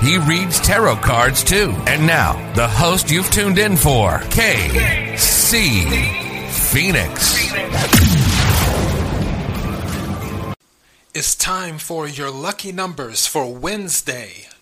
He reads tarot cards too. And now, the host you've tuned in for, KC Phoenix. It's time for your lucky numbers for Wednesday,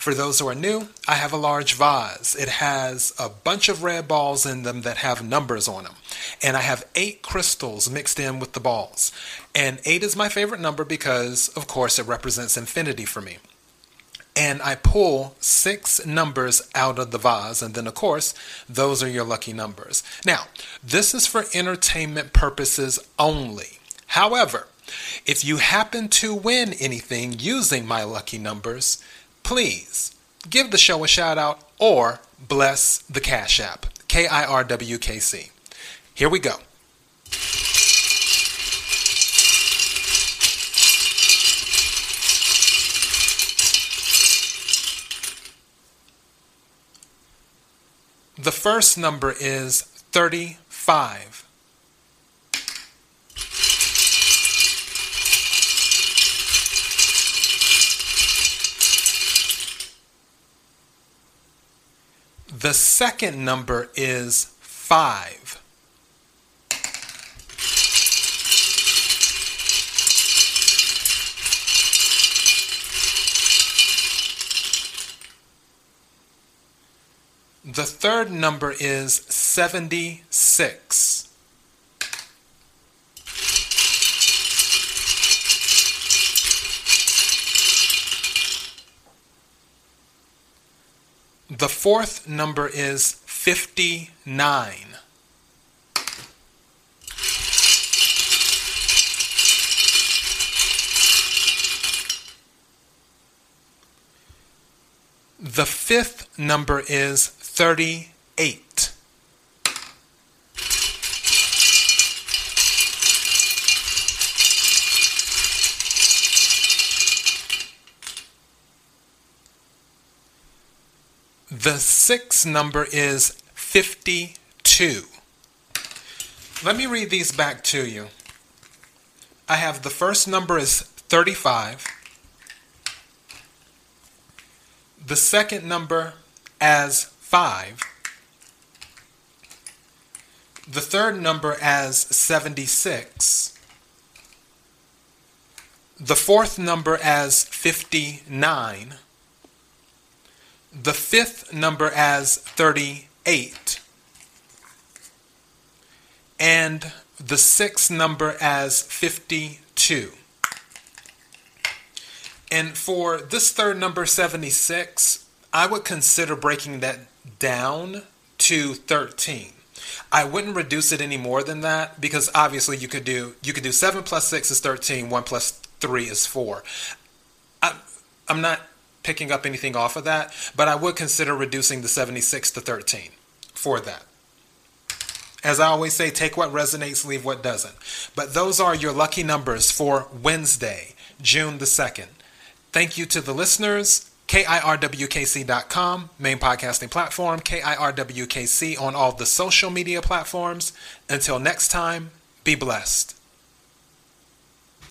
For those who are new, I have a large vase. It has a bunch of red balls in them that have numbers on them. And I have eight crystals mixed in with the balls. And eight is my favorite number because, of course, it represents infinity for me. And I pull six numbers out of the vase. And then, of course, those are your lucky numbers. Now, this is for entertainment purposes only. However, if you happen to win anything using my lucky numbers, please give the show a shout out or bless the Cash App, K I R W K C. Here we go. The first number is 35. The second number is 5. The third number is 76. The fourth number is 59. The fifth number is 38. The sixth number is 52. Let me read these back to you. I have the first number is 35. The second number as 5. The third number as 76. The fourth number as 59 the fifth number as 38, and the sixth number as 52. And for this third number, 76, I would consider breaking that down to 13. I wouldn't reduce it any more than that because obviously you could do you could do 7 plus 6 is 13, 1 plus 3 is 4. I, I'm not picking up anything off of that, but I would consider reducing the 76 to 13 for that. As I always say, take what resonates, leave what doesn't. But those are your lucky numbers for Wednesday, June the 2nd. Thank you to the listeners. KIRWKC.com, main podcasting platform, KIRWKC on all the social media platforms. Until next time, be blessed.